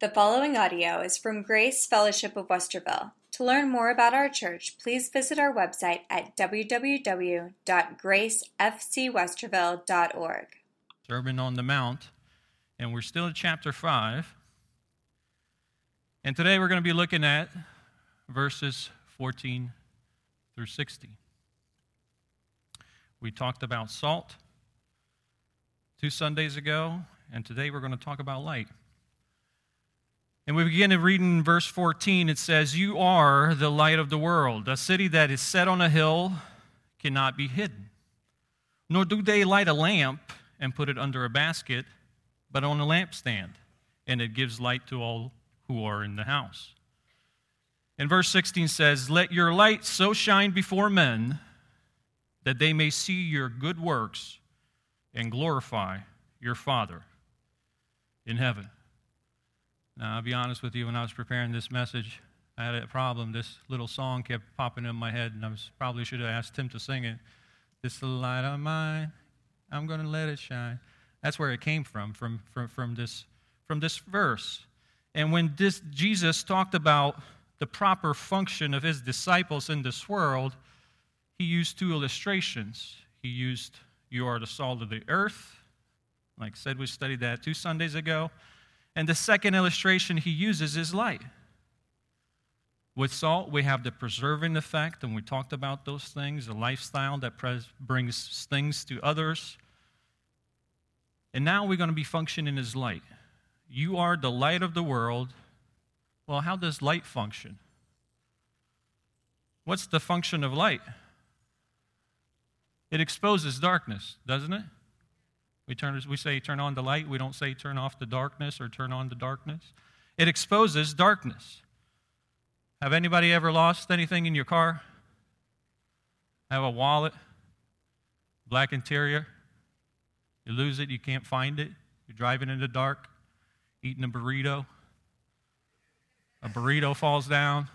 The following audio is from Grace Fellowship of Westerville. To learn more about our church, please visit our website at www.gracefcwesterville.org. Sermon on the Mount, and we're still in chapter 5. And today we're going to be looking at verses 14 through 60. We talked about salt two Sundays ago, and today we're going to talk about light. And we begin to read in verse 14. It says, You are the light of the world. A city that is set on a hill cannot be hidden. Nor do they light a lamp and put it under a basket, but on a lampstand, and it gives light to all who are in the house. And verse 16 says, Let your light so shine before men that they may see your good works and glorify your Father in heaven. Now, I'll be honest with you, when I was preparing this message, I had a problem. This little song kept popping in my head, and I was, probably should have asked Tim to sing it. This light of mine, I'm going to let it shine. That's where it came from, from, from, from, this, from this verse. And when this, Jesus talked about the proper function of his disciples in this world, he used two illustrations. He used, You are the salt of the earth. Like I said, we studied that two Sundays ago. And the second illustration he uses is light. With salt, we have the preserving effect, and we talked about those things, the lifestyle that pres- brings things to others. And now we're going to be functioning as light. You are the light of the world. Well, how does light function? What's the function of light? It exposes darkness, doesn't it? We, turn, we say turn on the light. We don't say turn off the darkness or turn on the darkness. It exposes darkness. Have anybody ever lost anything in your car? Have a wallet, black interior. You lose it, you can't find it. You're driving in the dark, eating a burrito. A burrito falls down.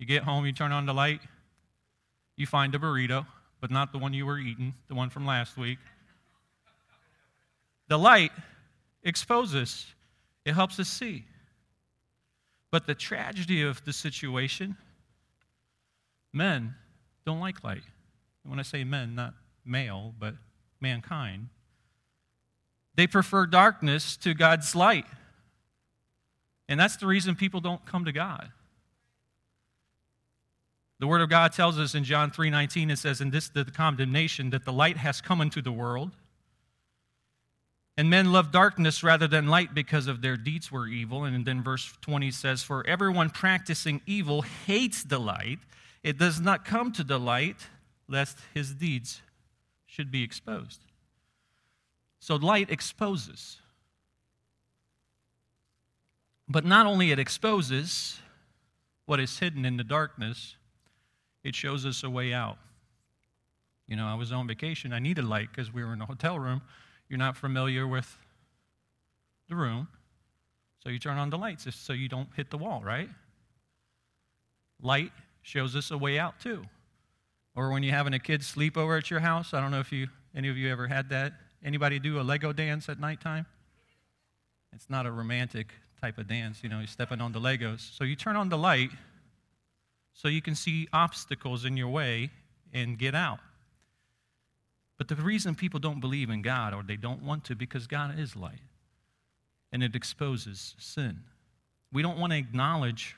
You get home, you turn on the light. You find a burrito, but not the one you were eating, the one from last week. The light exposes, it helps us see. But the tragedy of the situation, men don't like light. And when I say men, not male, but mankind, they prefer darkness to God's light. And that's the reason people don't come to God. The word of God tells us in John 3:19 it says in this the condemnation that the light has come into the world and men loved darkness rather than light because of their deeds were evil. And then verse 20 says, For everyone practicing evil hates the light. It does not come to the light, lest his deeds should be exposed. So light exposes. But not only it exposes what is hidden in the darkness, it shows us a way out. You know, I was on vacation. I needed light because we were in a hotel room you're not familiar with the room, so you turn on the lights just so you don't hit the wall, right? Light shows us a way out too. Or when you're having a kid sleep over at your house, I don't know if you any of you ever had that. Anybody do a Lego dance at nighttime? It's not a romantic type of dance, you know, you're stepping on the Legos. So you turn on the light so you can see obstacles in your way and get out. But the reason people don't believe in God or they don't want to, because God is light and it exposes sin. We don't want to acknowledge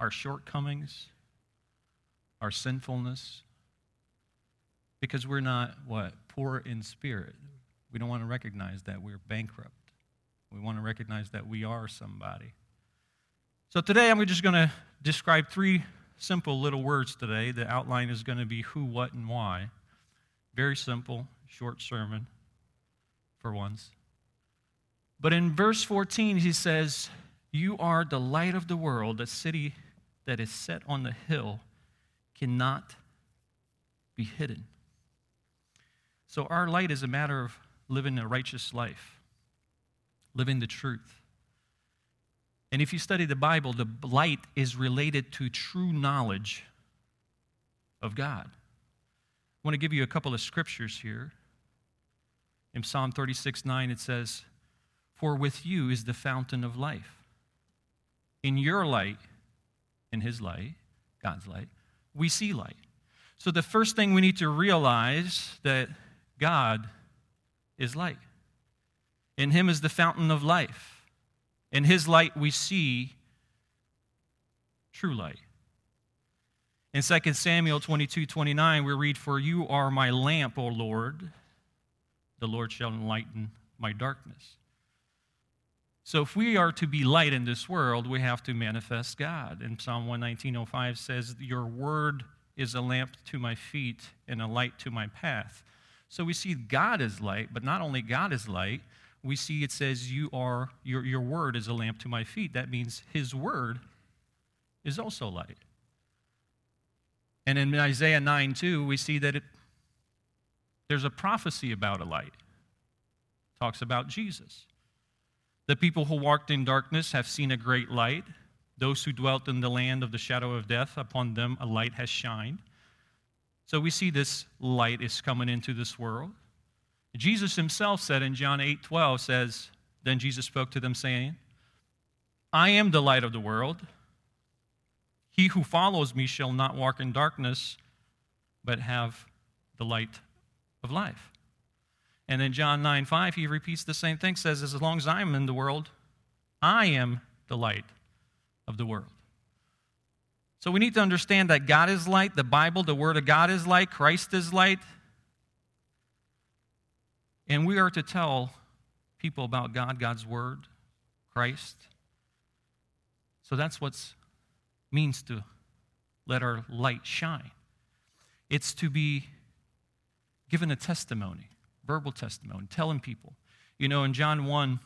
our shortcomings, our sinfulness, because we're not what? Poor in spirit. We don't want to recognize that we're bankrupt. We want to recognize that we are somebody. So today I'm just going to describe three simple little words today. The outline is going to be who, what, and why. Very simple, short sermon for once. But in verse 14, he says, You are the light of the world. A city that is set on the hill cannot be hidden. So, our light is a matter of living a righteous life, living the truth. And if you study the Bible, the light is related to true knowledge of God. I want to give you a couple of scriptures here. In Psalm 36 9, it says, For with you is the fountain of life. in your light, in His light, God's light, we see light. So the first thing we need to realize that God is light. In Him is the fountain of life. In His light, we see true light. In 2 Samuel 22 29, we read, For you are my lamp, O Lord. The Lord shall enlighten my darkness. So, if we are to be light in this world, we have to manifest God. And Psalm 119.05 says, Your word is a lamp to my feet and a light to my path. So, we see God is light, but not only God is light, we see it says, You are, your, your word is a lamp to my feet. That means His word is also light. And in Isaiah 9 2, we see that it, there's a prophecy about a light. It talks about Jesus. The people who walked in darkness have seen a great light. Those who dwelt in the land of the shadow of death, upon them a light has shined. So we see this light is coming into this world. Jesus himself said in John 8 12, says, Then Jesus spoke to them, saying, I am the light of the world. He who follows me shall not walk in darkness, but have the light of life. And in John 9 5, he repeats the same thing, says, As long as I'm in the world, I am the light of the world. So we need to understand that God is light, the Bible, the Word of God is light, Christ is light. And we are to tell people about God, God's Word, Christ. So that's what's means to let our light shine. It's to be given a testimony, verbal testimony, telling people. You know, in John 1,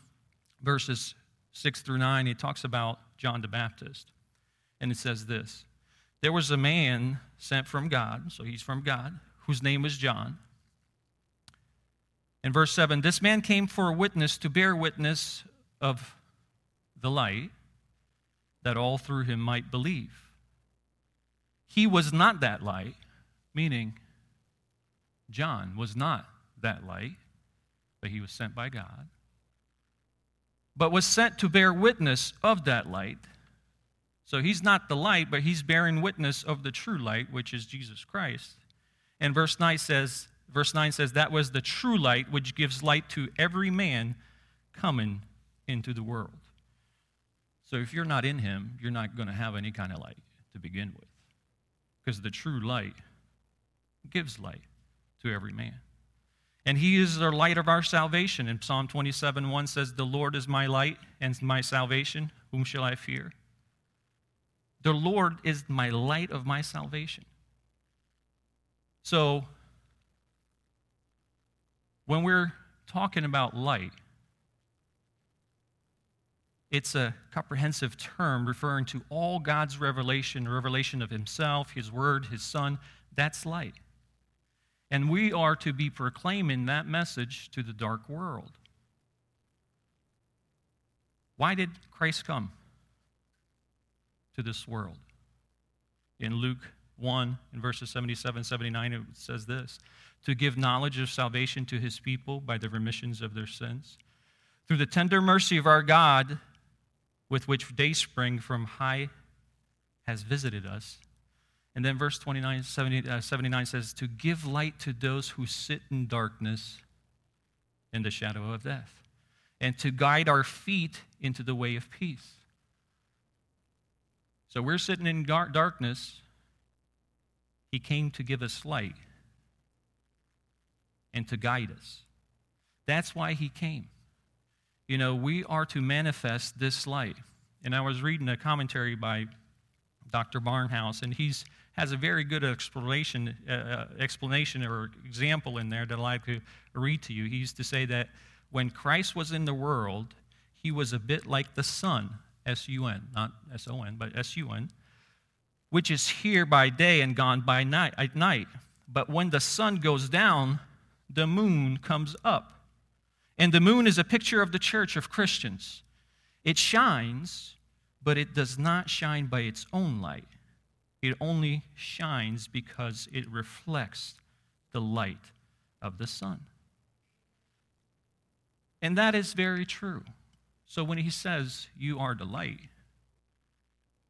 verses 6 through 9, it talks about John the Baptist. And it says this There was a man sent from God, so he's from God, whose name was John. In verse 7, this man came for a witness to bear witness of the light that all through him might believe. He was not that light, meaning John was not that light, but he was sent by God, but was sent to bear witness of that light. So he's not the light, but he's bearing witness of the true light, which is Jesus Christ. And verse 9 says, verse 9 says, that was the true light which gives light to every man coming into the world. So if you're not in him, you're not going to have any kind of light to begin with. Because the true light gives light to every man. And he is the light of our salvation. And Psalm 27 1 says, The Lord is my light and my salvation. Whom shall I fear? The Lord is my light of my salvation. So, when we're talking about light, it's a comprehensive term referring to all God's revelation, revelation of Himself, His Word, His Son. That's light. And we are to be proclaiming that message to the dark world. Why did Christ come to this world? In Luke 1, in verses 77 79, it says this to give knowledge of salvation to his people by the remissions of their sins. Through the tender mercy of our God, with which day spring from high has visited us. And then verse 29, 70, uh, 79 says, To give light to those who sit in darkness in the shadow of death, and to guide our feet into the way of peace. So we're sitting in darkness. He came to give us light and to guide us. That's why he came. You know, we are to manifest this light. And I was reading a commentary by Dr. Barnhouse, and he has a very good explanation, uh, uh, explanation or example in there that I'd like to read to you. He used to say that when Christ was in the world, he was a bit like the sun, S U N, not S O N, but S U N, which is here by day and gone by night, at night. But when the sun goes down, the moon comes up. And the moon is a picture of the church of Christians. It shines, but it does not shine by its own light. It only shines because it reflects the light of the sun. And that is very true. So when he says, You are the light,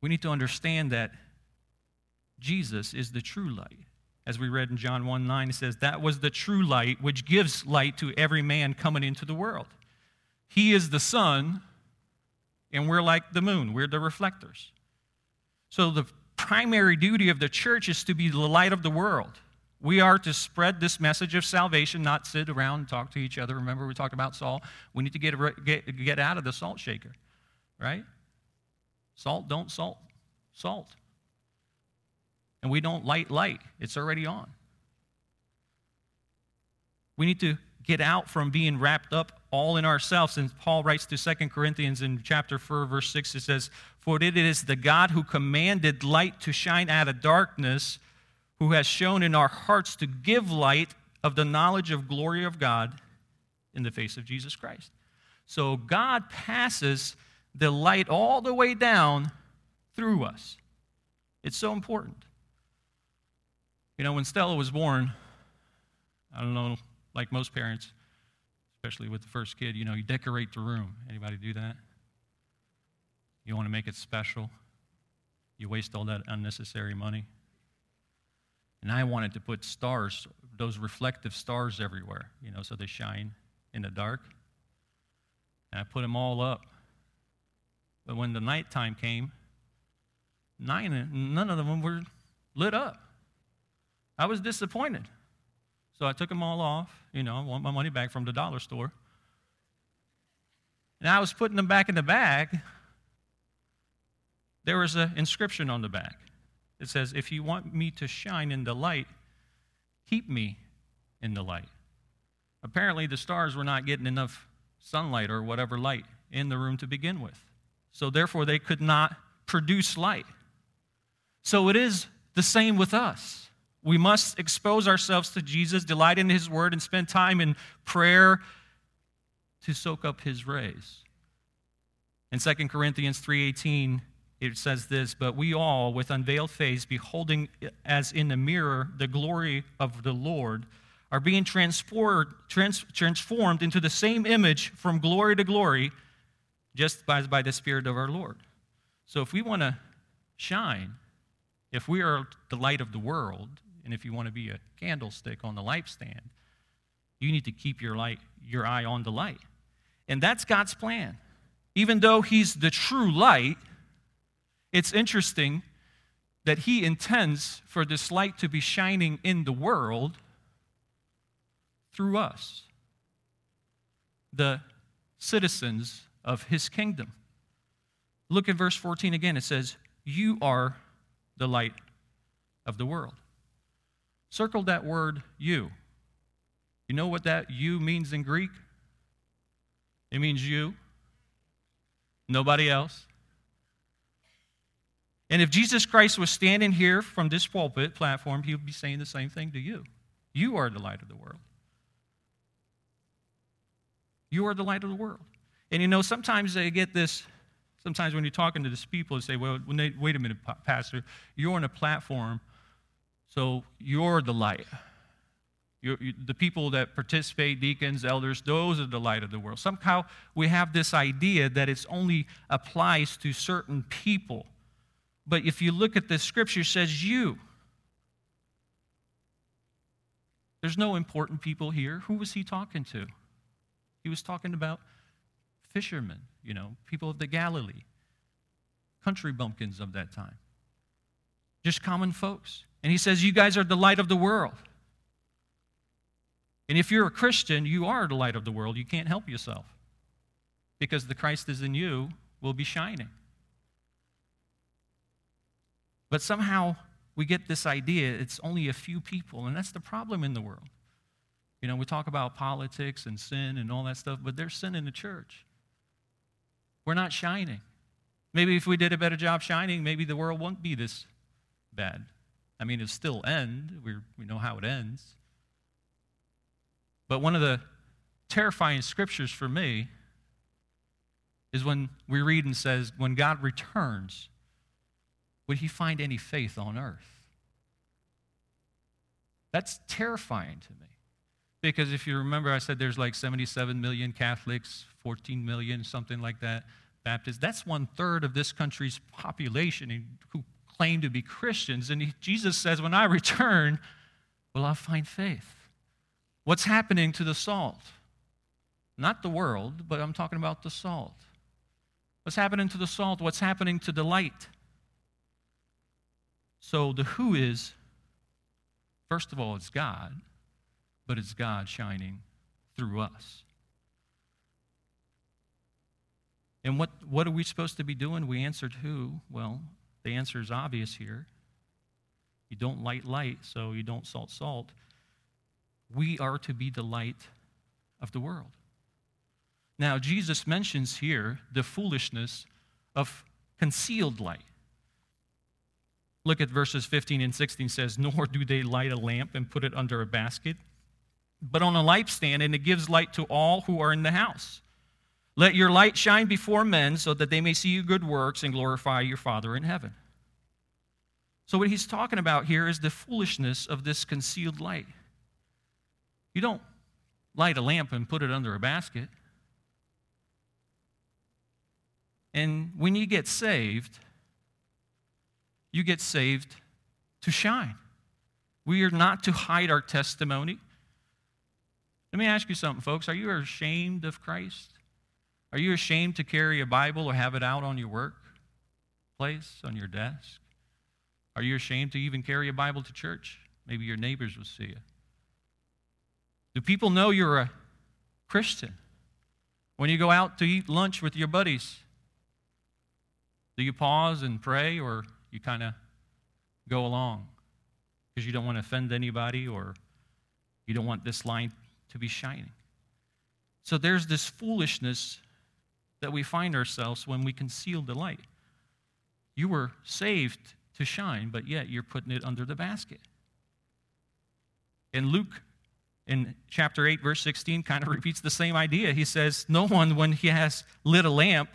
We need to understand that Jesus is the true light. As we read in John 1 9, it says, That was the true light which gives light to every man coming into the world. He is the sun, and we're like the moon, we're the reflectors. So the primary duty of the church is to be the light of the world. We are to spread this message of salvation, not sit around and talk to each other. Remember, we talked about salt. We need to get, get, get out of the salt shaker, right? Salt, don't salt, salt. And we don't light light, it's already on. We need to get out from being wrapped up all in ourselves. And Paul writes to Second Corinthians in chapter 4, verse 6, it says, For it is the God who commanded light to shine out of darkness who has shown in our hearts to give light of the knowledge of glory of God in the face of Jesus Christ. So God passes the light all the way down through us. It's so important. You know, when Stella was born, I don't know, like most parents, especially with the first kid, you know, you decorate the room. Anybody do that? You want to make it special. You waste all that unnecessary money. And I wanted to put stars, those reflective stars everywhere, you know, so they shine in the dark. And I put them all up. But when the nighttime came, nine, none of them were lit up. I was disappointed. So I took them all off. You know, I want my money back from the dollar store. And I was putting them back in the bag. There was an inscription on the back. It says, If you want me to shine in the light, keep me in the light. Apparently, the stars were not getting enough sunlight or whatever light in the room to begin with. So, therefore, they could not produce light. So, it is the same with us. We must expose ourselves to Jesus, delight in his word, and spend time in prayer to soak up his rays. In 2 Corinthians 3:18, it says this, but we all, with unveiled face, beholding as in a mirror the glory of the Lord, are being transformed, trans, transformed into the same image from glory to glory, just by, by the Spirit of our Lord. So if we want to shine, if we are the light of the world, and if you want to be a candlestick on the lampstand, you need to keep your light, your eye on the light. And that's God's plan. Even though He's the true light, it's interesting that he intends for this light to be shining in the world through us, the citizens of his kingdom. Look at verse 14 again. It says, You are the light of the world. Circle that word you. You know what that you means in Greek? It means you, nobody else. And if Jesus Christ was standing here from this pulpit platform, he would be saying the same thing to you. You are the light of the world. You are the light of the world. And you know, sometimes they get this, sometimes when you're talking to these people, they say, well, they, wait a minute, Pastor, you're on a platform, so you're the light. You're, you, the people that participate, deacons, elders, those are the light of the world. Somehow we have this idea that it only applies to certain people. But if you look at the scripture, says you. There's no important people here. Who was he talking to? He was talking about fishermen, you know, people of the Galilee, country bumpkins of that time, just common folks. And he says, You guys are the light of the world. And if you're a Christian, you are the light of the world. You can't help yourself because the Christ is in you will be shining. But somehow we get this idea it's only a few people, and that's the problem in the world. You know, we talk about politics and sin and all that stuff, but there's sin in the church. We're not shining. Maybe if we did a better job shining, maybe the world won't be this bad. I mean, it'll still end. we we know how it ends. But one of the terrifying scriptures for me is when we read and says, when God returns, would he find any faith on earth? That's terrifying to me. Because if you remember, I said there's like 77 million Catholics, 14 million, something like that. Baptists. That's one third of this country's population who claim to be Christians. And he, Jesus says, When I return, will I find faith? What's happening to the salt? Not the world, but I'm talking about the salt. What's happening to the salt? What's happening to the light? So the who is, first of all, it's God, but it's God shining through us. And what, what are we supposed to be doing? We answered who? Well, the answer is obvious here. You don't light light, so you don't salt salt. We are to be the light of the world. Now, Jesus mentions here the foolishness of concealed light. Look at verses 15 and 16 says, Nor do they light a lamp and put it under a basket, but on a lampstand, and it gives light to all who are in the house. Let your light shine before men so that they may see your good works and glorify your Father in heaven. So, what he's talking about here is the foolishness of this concealed light. You don't light a lamp and put it under a basket. And when you get saved, you get saved to shine. We are not to hide our testimony. Let me ask you something, folks. Are you ashamed of Christ? Are you ashamed to carry a Bible or have it out on your workplace, on your desk? Are you ashamed to even carry a Bible to church? Maybe your neighbors will see you. Do people know you're a Christian? When you go out to eat lunch with your buddies, do you pause and pray or you kind of go along because you don't want to offend anybody or you don't want this line to be shining? So there's this foolishness that we find ourselves when we conceal the light. You were saved to shine, but yet you're putting it under the basket. And Luke in chapter 8, verse 16, kind of repeats the same idea. He says, No one, when he has lit a lamp,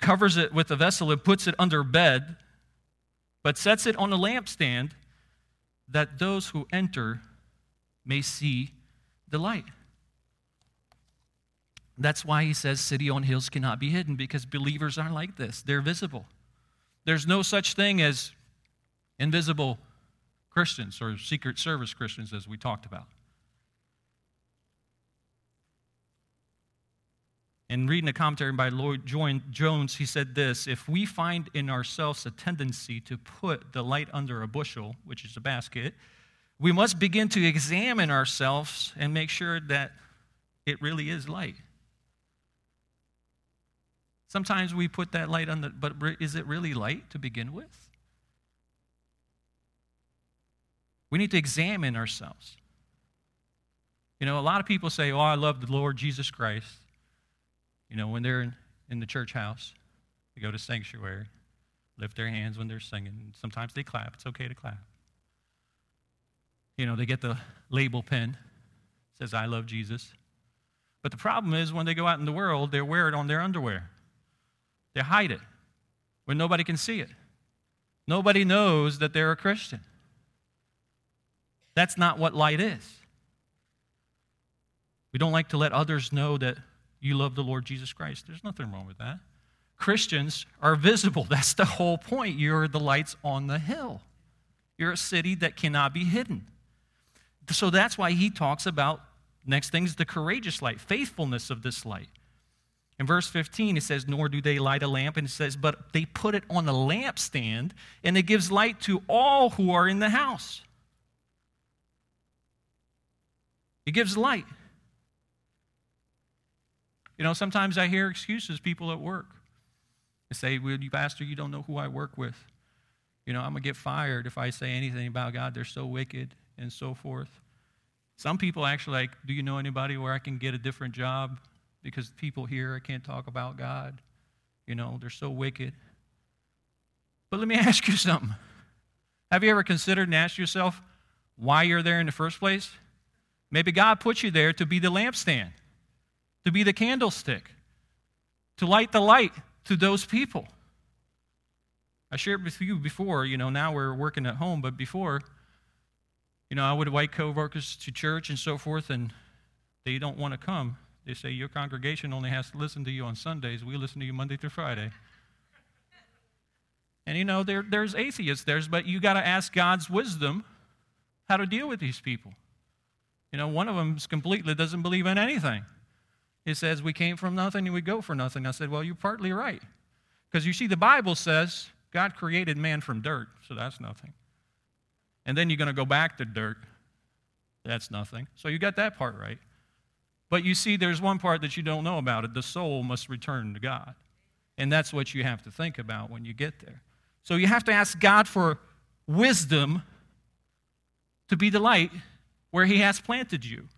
covers it with a vessel and puts it under bed, but sets it on a lampstand that those who enter may see the light. That's why he says city on hills cannot be hidden because believers aren't like this. They're visible. There's no such thing as invisible Christians or secret service Christians, as we talked about. In reading a commentary by Lloyd Jones, he said this If we find in ourselves a tendency to put the light under a bushel, which is a basket, we must begin to examine ourselves and make sure that it really is light. Sometimes we put that light on the, but is it really light to begin with? We need to examine ourselves. You know, a lot of people say, Oh, I love the Lord Jesus Christ. You know, when they're in, in the church house, they go to sanctuary, lift their hands when they're singing. Sometimes they clap. It's okay to clap. You know, they get the label pen, says, I love Jesus. But the problem is when they go out in the world, they wear it on their underwear. They hide it where nobody can see it. Nobody knows that they're a Christian. That's not what light is. We don't like to let others know that you love the Lord Jesus Christ. There's nothing wrong with that. Christians are visible. That's the whole point. You're the lights on the hill. You're a city that cannot be hidden. So that's why he talks about next thing is the courageous light, faithfulness of this light. In verse 15, it says, Nor do they light a lamp, and it says, But they put it on a lampstand, and it gives light to all who are in the house. It gives light. You know, sometimes I hear excuses, people at work. They say, Well, you pastor, you don't know who I work with. You know, I'm going to get fired if I say anything about God. They're so wicked and so forth. Some people actually like, Do you know anybody where I can get a different job? Because people here, I can't talk about God. You know, they're so wicked. But let me ask you something. Have you ever considered and asked yourself why you're there in the first place? Maybe God put you there to be the lampstand to be the candlestick, to light the light to those people. I shared with you before, you know, now we're working at home, but before, you know, I would invite coworkers to church and so forth, and they don't want to come They say your congregation only has to listen to you on Sundays. We listen to you Monday through Friday. And you know, there, there's atheists there, but you got to ask God's wisdom how to deal with these people. You know, one of them completely doesn't believe in anything. He says, We came from nothing and we go for nothing. I said, Well, you're partly right. Because you see, the Bible says God created man from dirt, so that's nothing. And then you're going to go back to dirt. That's nothing. So you got that part right. But you see, there's one part that you don't know about it. The soul must return to God. And that's what you have to think about when you get there. So you have to ask God for wisdom to be the light where He has planted you.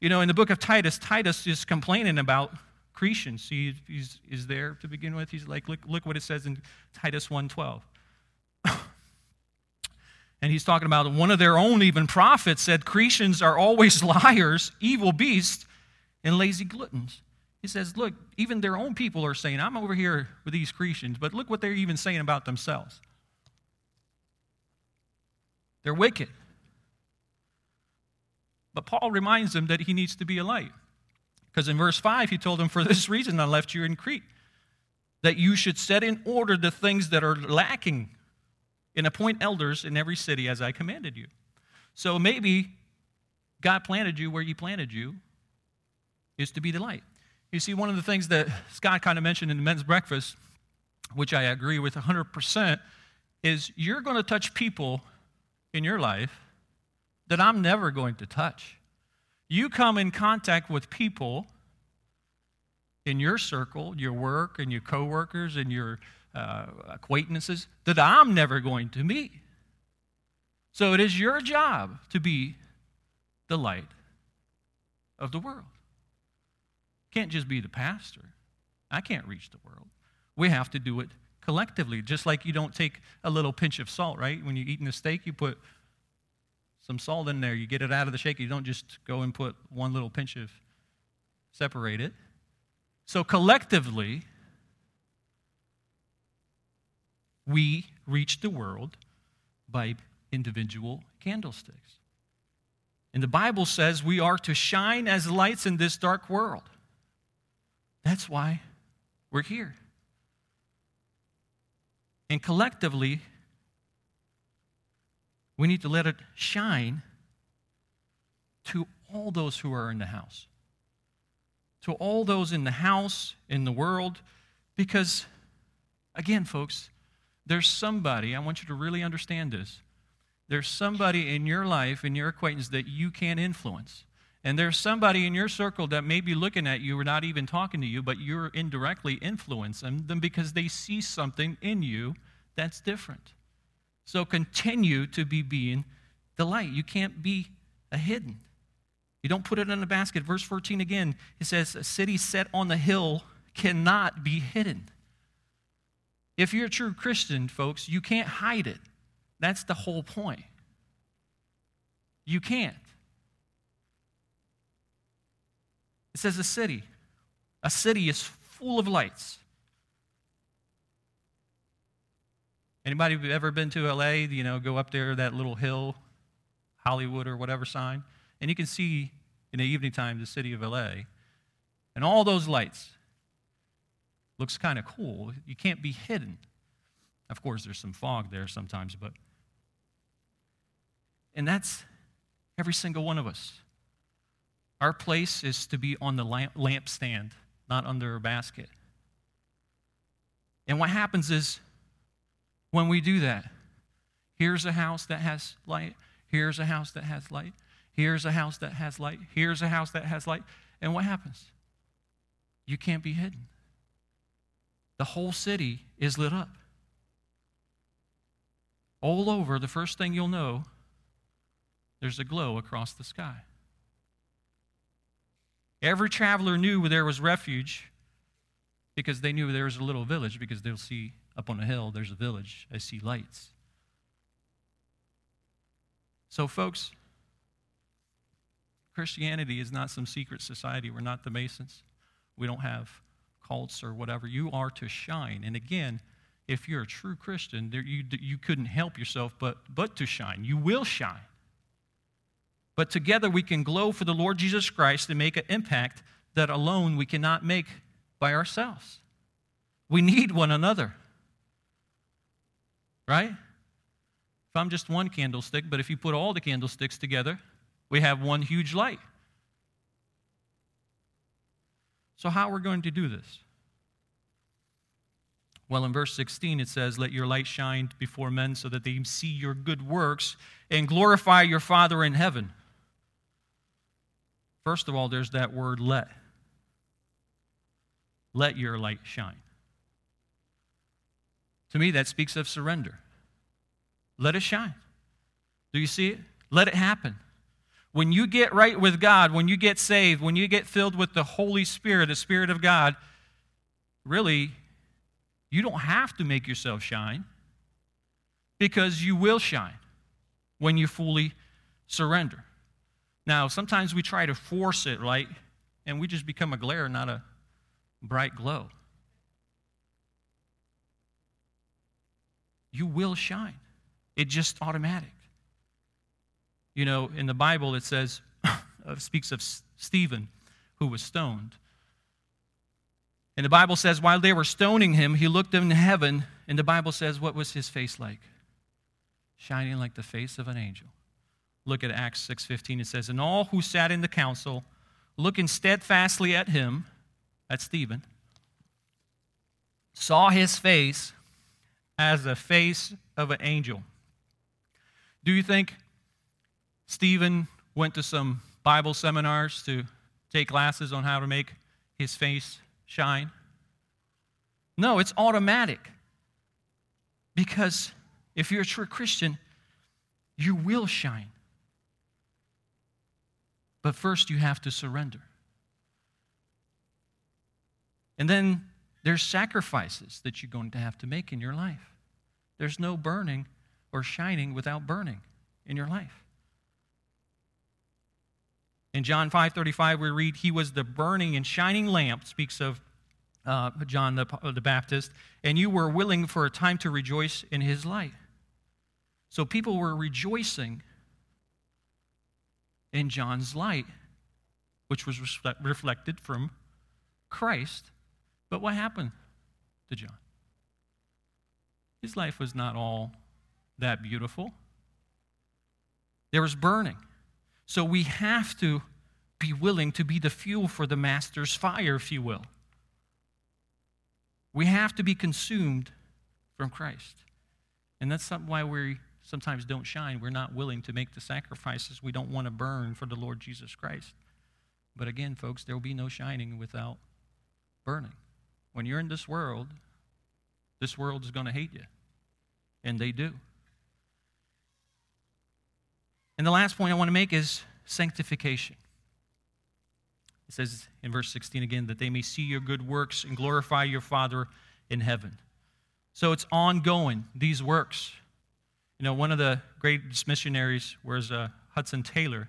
You know, in the book of Titus, Titus is complaining about Cretans. He he's, is there to begin with. He's like, look, look what it says in Titus 1.12. and he's talking about one of their own even prophets said Cretans are always liars, evil beasts, and lazy gluttons. He says, look, even their own people are saying, I'm over here with these Cretans, but look what they're even saying about themselves. They're wicked. But Paul reminds them that he needs to be a light. Because in verse 5, he told them, For this reason I left you in Crete, that you should set in order the things that are lacking and appoint elders in every city as I commanded you. So maybe God planted you where He planted you is to be the light. You see, one of the things that Scott kind of mentioned in the men's breakfast, which I agree with 100%, is you're going to touch people in your life that I'm never going to touch. You come in contact with people in your circle, your work, and your coworkers, and your uh, acquaintances that I'm never going to meet. So it is your job to be the light of the world. Can't just be the pastor. I can't reach the world. We have to do it collectively, just like you don't take a little pinch of salt, right? When you're eating a steak, you put some salt in there. You get it out of the shaker. You don't just go and put one little pinch of, separate it. So collectively, we reach the world by individual candlesticks. And the Bible says we are to shine as lights in this dark world. That's why we're here. And collectively, we need to let it shine to all those who are in the house. To all those in the house, in the world, because, again, folks, there's somebody, I want you to really understand this. There's somebody in your life, in your acquaintance, that you can influence. And there's somebody in your circle that may be looking at you or not even talking to you, but you're indirectly influencing them because they see something in you that's different. So continue to be being the light. You can't be a hidden. You don't put it in a basket. Verse 14 again, it says, A city set on the hill cannot be hidden. If you're a true Christian, folks, you can't hide it. That's the whole point. You can't. It says a city. A city is full of lights. Anybody ever been to LA? You know, go up there, that little hill, Hollywood or whatever sign, and you can see in the evening time the city of LA. And all those lights looks kind of cool. You can't be hidden. Of course, there's some fog there sometimes, but. And that's every single one of us. Our place is to be on the lamp, lampstand, not under a basket. And what happens is when we do that, here's a house that has light, here's a house that has light, here's a house that has light, here's a house that has light. And what happens? You can't be hidden the whole city is lit up. All over, the first thing you'll know, there's a glow across the sky. Every traveler knew where there was refuge because they knew there was a little village because they'll see up on a hill there's a village. I see lights. So, folks, Christianity is not some secret society. We're not the Masons. We don't have cults or whatever. You are to shine. And again, if you're a true Christian, there, you, you couldn't help yourself but, but to shine. You will shine. But together we can glow for the Lord Jesus Christ and make an impact that alone we cannot make by ourselves. We need one another. Right? If I'm just one candlestick, but if you put all the candlesticks together, we have one huge light. So, how are we going to do this? Well, in verse 16, it says, Let your light shine before men so that they see your good works and glorify your Father in heaven. First of all, there's that word let. Let your light shine. To me, that speaks of surrender. Let it shine. Do you see it? Let it happen. When you get right with God, when you get saved, when you get filled with the Holy Spirit, the Spirit of God, really, you don't have to make yourself shine because you will shine when you fully surrender. Now, sometimes we try to force it, right? And we just become a glare, not a bright glow. You will shine. It's just automatic. You know, in the Bible, it says, uh, speaks of Stephen, who was stoned. And the Bible says, while they were stoning him, he looked into heaven, and the Bible says, what was his face like? Shining like the face of an angel. Look at Acts 6:15. It says, And all who sat in the council, looking steadfastly at him, at Stephen, saw his face as the face of an angel. Do you think Stephen went to some Bible seminars to take classes on how to make his face shine? No, it's automatic. Because if you're a true Christian, you will shine. But first, you have to surrender. And then there's sacrifices that you're going to have to make in your life. There's no burning or shining without burning in your life. In John 5:35 we read he was the burning and shining lamp speaks of uh, John the, the Baptist, and you were willing for a time to rejoice in his light. So people were rejoicing in John's light, which was reflected from Christ. But what happened to John? His life was not all that beautiful. There was burning. So we have to be willing to be the fuel for the master's fire, if you will. We have to be consumed from Christ. And that's why we sometimes don't shine. We're not willing to make the sacrifices. We don't want to burn for the Lord Jesus Christ. But again, folks, there will be no shining without burning. When you're in this world, this world is going to hate you. And they do. And the last point I want to make is sanctification. It says in verse 16 again that they may see your good works and glorify your Father in heaven. So it's ongoing, these works. You know, one of the greatest missionaries was uh, Hudson Taylor.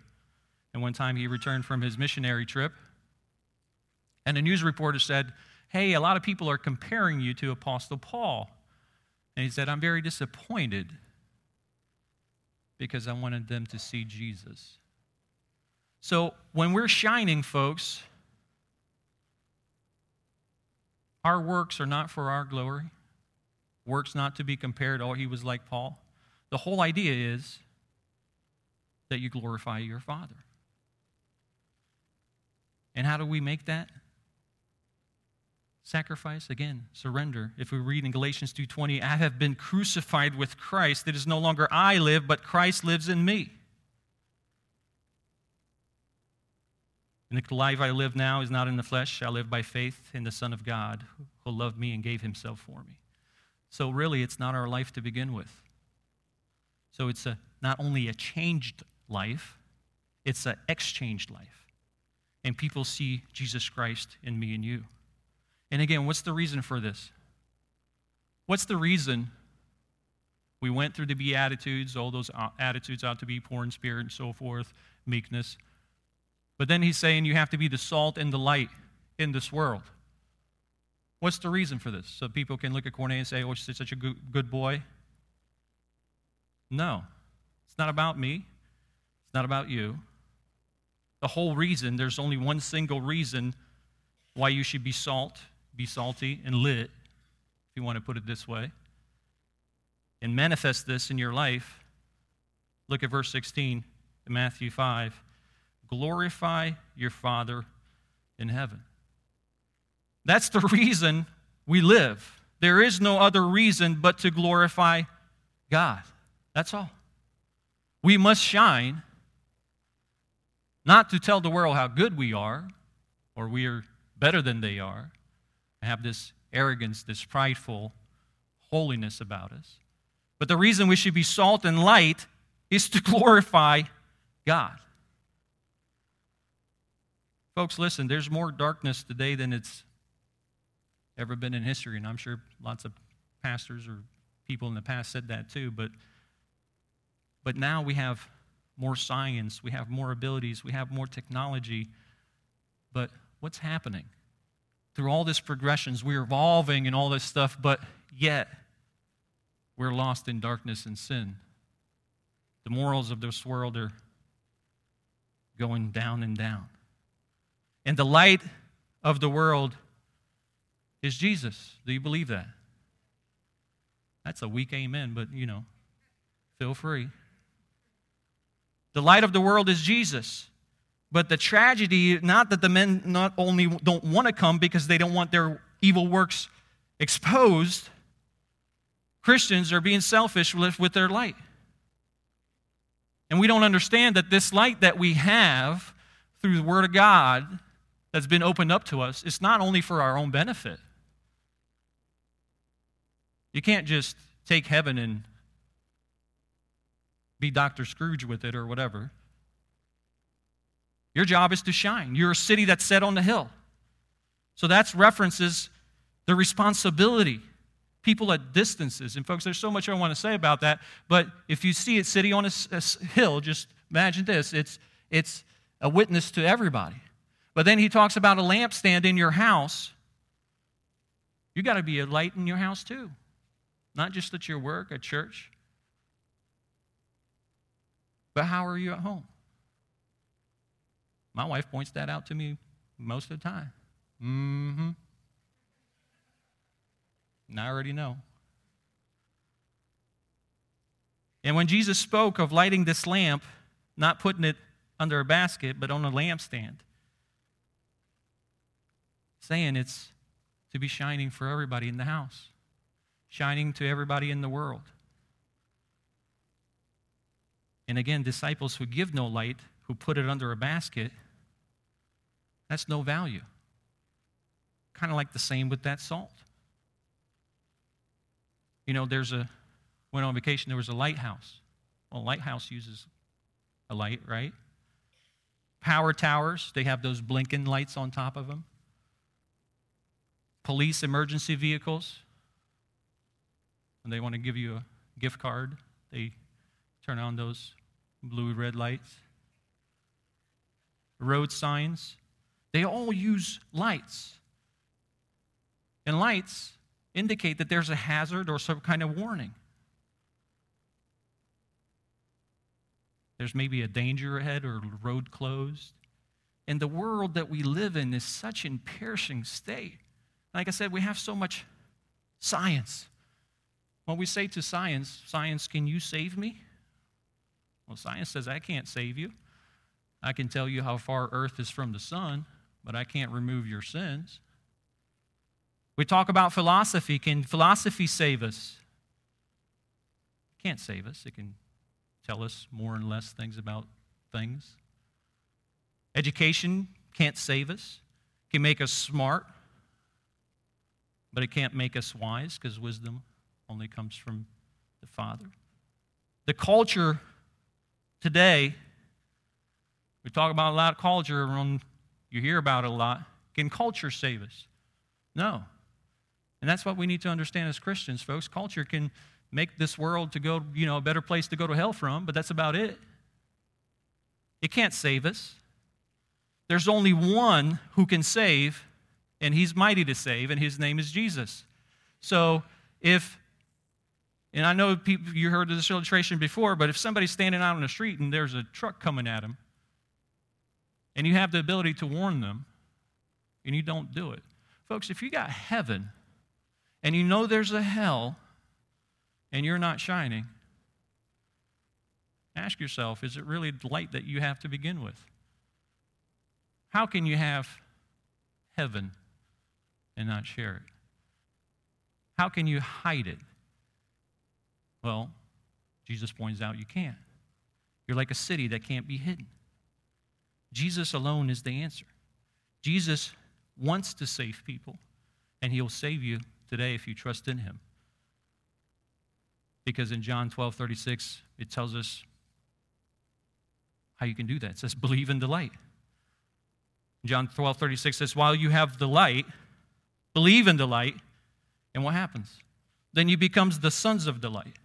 And one time he returned from his missionary trip. And a news reporter said, Hey, a lot of people are comparing you to Apostle Paul. And he said, I'm very disappointed because I wanted them to see Jesus. So when we're shining, folks, our works are not for our glory. Works not to be compared, oh, he was like Paul. The whole idea is that you glorify your Father. And how do we make that? Sacrifice again, surrender. If we read in Galatians 2:20, I have been crucified with Christ. It is no longer I live, but Christ lives in me. And the life I live now is not in the flesh. I live by faith in the Son of God who loved me and gave himself for me. So, really, it's not our life to begin with. So, it's a, not only a changed life, it's an exchanged life. And people see Jesus Christ in me and you. And again, what's the reason for this? What's the reason we went through the Beatitudes, all those attitudes ought to be poor in spirit and so forth, meekness. But then he's saying you have to be the salt and the light in this world. What's the reason for this? So people can look at Cornelius and say, oh, she's such a good boy. No, it's not about me. It's not about you. The whole reason, there's only one single reason why you should be salt, be salty, and lit, if you want to put it this way, and manifest this in your life. Look at verse 16 in Matthew 5. Glorify your Father in heaven. That's the reason we live. There is no other reason but to glorify God. That's all. We must shine, not to tell the world how good we are or we are better than they are, have this arrogance, this prideful holiness about us. But the reason we should be salt and light is to glorify God. Folks, listen, there's more darkness today than it's ever been in history, and I'm sure lots of pastors or people in the past said that too, but but now we have more science, we have more abilities, we have more technology. But what's happening? Through all this progressions, we're evolving and all this stuff, but yet we're lost in darkness and sin. The morals of this world are going down and down. And the light of the world is Jesus. Do you believe that? That's a weak amen, but you know, feel free. The light of the world is Jesus. But the tragedy, not that the men not only don't want to come because they don't want their evil works exposed, Christians are being selfish with their light. And we don't understand that this light that we have through the Word of God that's been opened up to us is not only for our own benefit. You can't just take heaven and be Dr. Scrooge with it or whatever. Your job is to shine. You're a city that's set on the hill. So that's references the responsibility. People at distances. And folks, there's so much I want to say about that. But if you see it sitting on a, a hill, just imagine this it's, it's a witness to everybody. But then he talks about a lampstand in your house. You got to be a light in your house too, not just at your work, at church. But how are you at home? My wife points that out to me most of the time. Mm hmm. And I already know. And when Jesus spoke of lighting this lamp, not putting it under a basket, but on a lampstand, saying it's to be shining for everybody in the house, shining to everybody in the world. And again, disciples who give no light, who put it under a basket, that's no value. Kind of like the same with that salt. You know, there's a, went on vacation, there was a lighthouse. Well, a lighthouse uses a light, right? Power towers, they have those blinking lights on top of them. Police emergency vehicles, when they want to give you a gift card, they turn on those blue and red lights, road signs. They all use lights. And lights indicate that there's a hazard or some kind of warning. There's maybe a danger ahead or road closed. And the world that we live in is such in perishing state. Like I said, we have so much science. When we say to science, science, can you save me? Well, science says I can't save you. I can tell you how far Earth is from the sun, but I can't remove your sins. We talk about philosophy. Can philosophy save us? It can't save us. It can tell us more and less things about things. Education can't save us. It can make us smart, but it can't make us wise because wisdom only comes from the Father. The culture today, we talk about a lot of culture, and you hear about it a lot. Can culture save us? No. And that's what we need to understand as Christians, folks. Culture can make this world to go, you know, a better place to go to hell from, but that's about it. It can't save us. There's only one who can save, and he's mighty to save, and his name is Jesus. So if and I know people, you heard this illustration before, but if somebody's standing out on the street and there's a truck coming at him, and you have the ability to warn them, and you don't do it. Folks, if you got heaven and you know there's a hell and you're not shining, ask yourself is it really light that you have to begin with? How can you have heaven and not share it? How can you hide it? Well, Jesus points out you can't. You're like a city that can't be hidden. Jesus alone is the answer. Jesus wants to save people, and he'll save you today if you trust in him. Because in John 12 36, it tells us how you can do that. It says, believe in the light. John 12 36 says, while you have the light, believe in the light, and what happens? Then you become the sons of the light.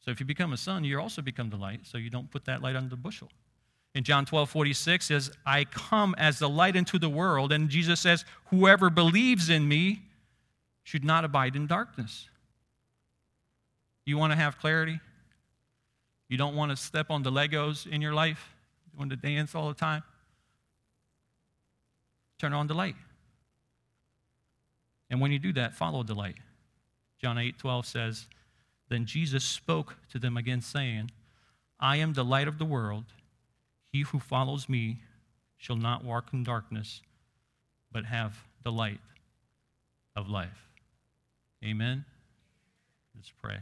So if you become a son, you also become the light, so you don't put that light under the bushel. In John 12, 46 says, I come as the light into the world. And Jesus says, Whoever believes in me should not abide in darkness. You want to have clarity? You don't want to step on the Legos in your life? You want to dance all the time? Turn on the light. And when you do that, follow the light. John 8 12 says, Then Jesus spoke to them again, saying, I am the light of the world. He who follows me shall not walk in darkness, but have the light of life. Amen. Let's pray.